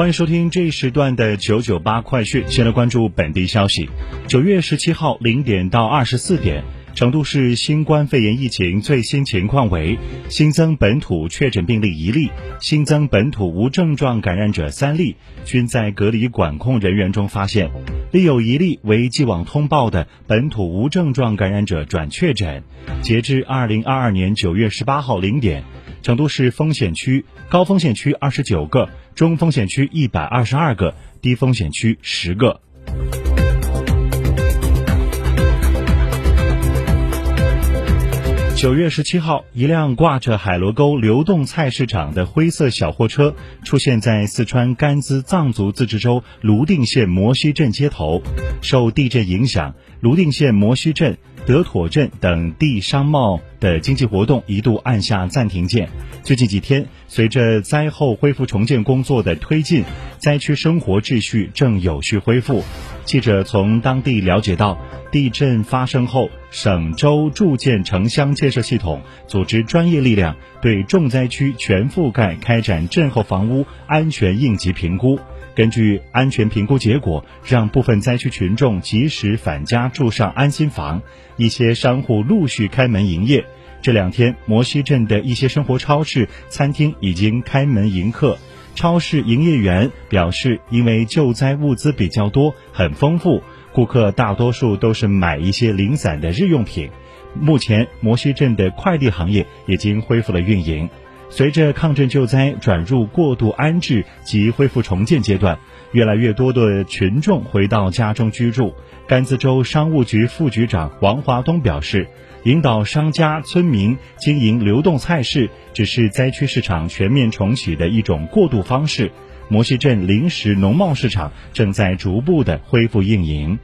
欢迎收听这一时段的九九八快讯。先来关注本地消息。九月十七号零点到二十四点，成都市新冠肺炎疫情最新情况为：新增本土确诊病例一例，新增本土无症状感染者三例，均在隔离管控人员中发现。另有一例为既往通报的本土无症状感染者转确诊。截至二零二二年九月十八号零点，成都市风险区、高风险区二十九个。中风险区一百二十二个，低风险区十个。九月十七号，一辆挂着海螺沟流动菜市场的灰色小货车出现在四川甘孜藏族自治州泸定县摩西镇街头。受地震影响，泸定县摩西镇。德妥镇等地商贸的经济活动一度按下暂停键。最近几天，随着灾后恢复重建工作的推进，灾区生活秩序正有序恢复。记者从当地了解到，地震发生后，省州住建城乡建设系统组织专业力量对重灾区全覆盖开展震后房屋安全应急评估。根据安全评估结果，让部分灾区群众及时返家住上安心房，一些商户陆续开门营业。这两天，摩西镇的一些生活超市、餐厅已经开门迎客。超市营业员表示，因为救灾物资比较多、很丰富，顾客大多数都是买一些零散的日用品。目前，摩西镇的快递行业已经恢复了运营。随着抗震救灾转入过渡安置及恢复重建阶段，越来越多的群众回到家中居住。甘孜州商务局副局长王华东表示，引导商家、村民经营流动菜市，只是灾区市场全面重启的一种过渡方式。摩西镇临时农贸市场正在逐步的恢复运营。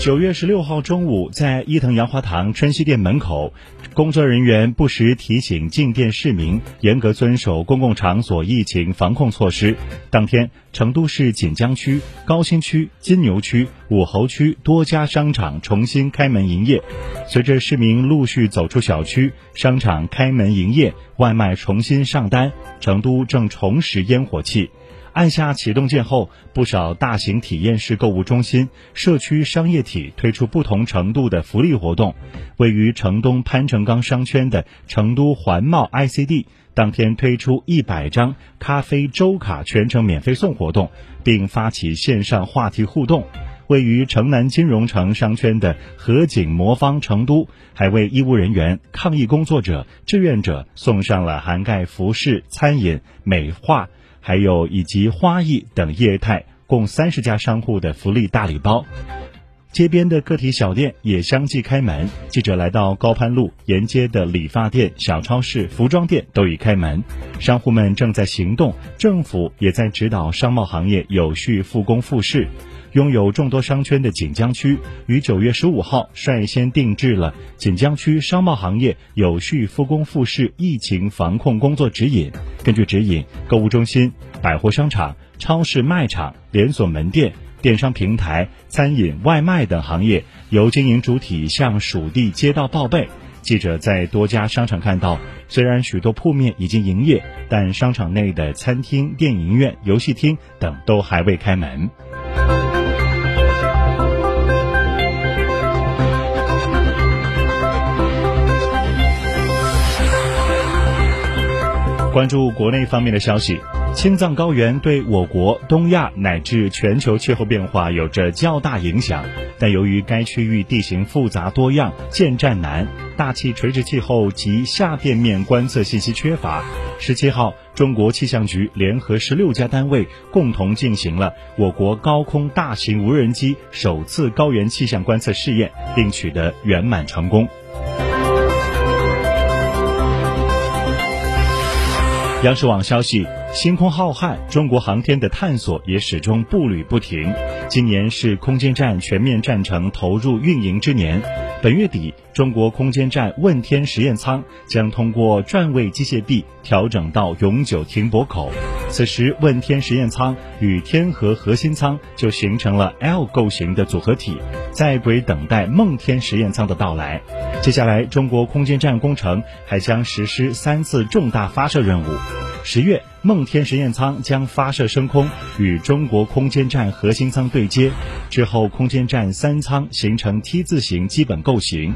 九月十六号中午，在伊藤洋华堂春熙店门口，工作人员不时提醒进店市民严格遵守公共场所疫情防控措施。当天，成都市锦江区、高新区、金牛区、武侯区多家商场重新开门营业。随着市民陆续走出小区，商场开门营业，外卖重新上单，成都正重拾烟火气。按下启动键后，不少大型体验式购物中心、社区商业体推出不同程度的福利活动。位于城东潘成钢商圈的成都环贸 ICD 当天推出一百张咖啡周卡全程免费送活动，并发起线上话题互动。位于城南金融城商圈的合景魔方成都，还为医务人员、抗疫工作者、志愿者送上了涵盖服饰、餐饮、美化。还有以及花艺等业态共三十家商户的福利大礼包，街边的个体小店也相继开门。记者来到高攀路沿街的理发店、小超市、服装店都已开门，商户们正在行动，政府也在指导商贸行业有序复工复市。拥有众多商圈的锦江区，于九月十五号率先定制了锦江区商贸行业有序复工复市疫情防控工作指引。根据指引，购物中心、百货商场、超市卖场、连锁门店、电商平台、餐饮、外卖等行业由经营主体向属地街道报备。记者在多家商场看到，虽然许多铺面已经营业，但商场内的餐厅、电影院、游戏厅等都还未开门。关注国内方面的消息，青藏高原对我国、东亚乃至全球气候变化有着较大影响，但由于该区域地形复杂多样、建站难、大气垂直气候及下垫面观测信息缺乏，十七号，中国气象局联合十六家单位共同进行了我国高空大型无人机首次高原气象观测试验，并取得圆满成功。央视网消息：星空浩瀚，中国航天的探索也始终步履不停。今年是空间站全面战程投入运营之年。本月底，中国空间站问天实验舱将通过转位机械臂调整到永久停泊口。此时，问天实验舱与天河核心舱就形成了 L 构型的组合体，在轨等待梦天实验舱的到来。接下来，中国空间站工程还将实施三次重大发射任务。十月，梦天实验舱将发射升空，与中国空间站核心舱对接。之后，空间站三舱形成 T 字形基本构型。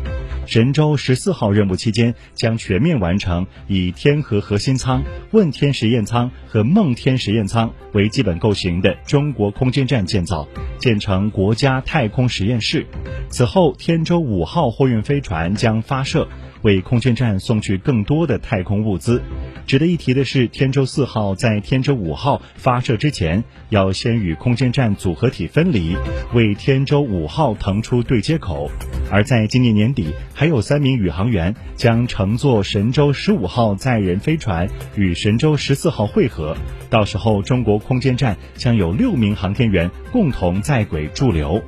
神舟十四号任务期间，将全面完成以天河核心舱、问天实验舱和梦天实验舱为基本构型的中国空间站建造，建成国家太空实验室。此后，天舟五号货运飞船将发射。为空间站送去更多的太空物资。值得一提的是，天舟四号在天舟五号发射之前，要先与空间站组合体分离，为天舟五号腾出对接口。而在今年年底，还有三名宇航员将乘坐神舟十五号载人飞船与神舟十四号会合。到时候，中国空间站将有六名航天员共同在轨驻留。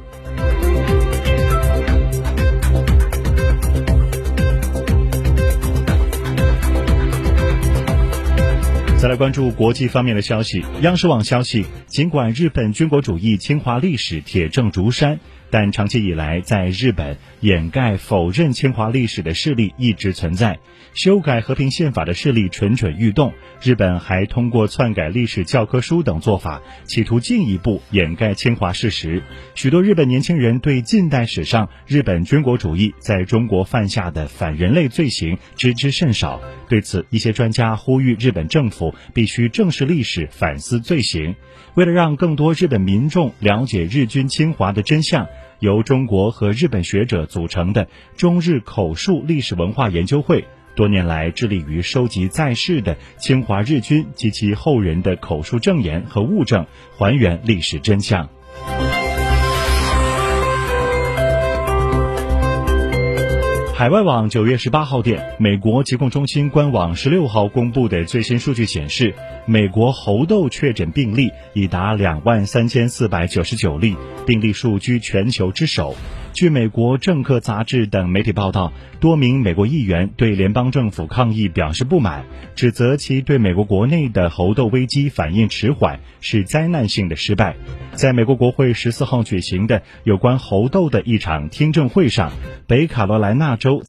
再来关注国际方面的消息。央视网消息，尽管日本军国主义侵华历史铁证如山，但长期以来，在日本掩盖、否认侵华历史的势力一直存在。修改和平宪法的势力蠢蠢欲动，日本还通过篡改历史教科书等做法，企图进一步掩盖侵华事实。许多日本年轻人对近代史上日本军国主义在中国犯下的反人类罪行知之甚少。对此，一些专家呼吁日本政府必须正视历史，反思罪行。为了让更多日本民众了解日军侵华的真相，由中国和日本学者组成的中日口述历史文化研究会。多年来致力于收集在世的侵华日军及其后人的口述证言和物证，还原历史真相。海外网九月十八号电，美国疾控中心官网十六号公布的最新数据显示，美国猴痘确诊病例已达两万三千四百九十九例，病例数居全球之首。据美国政客杂志等媒体报道，多名美国议员对联邦政府抗议表示不满，指责其对美国国内的猴痘危机反应迟缓，是灾难性的失败。在美国国会十四号举行的有关猴痘的一场听证会上，北卡罗来纳州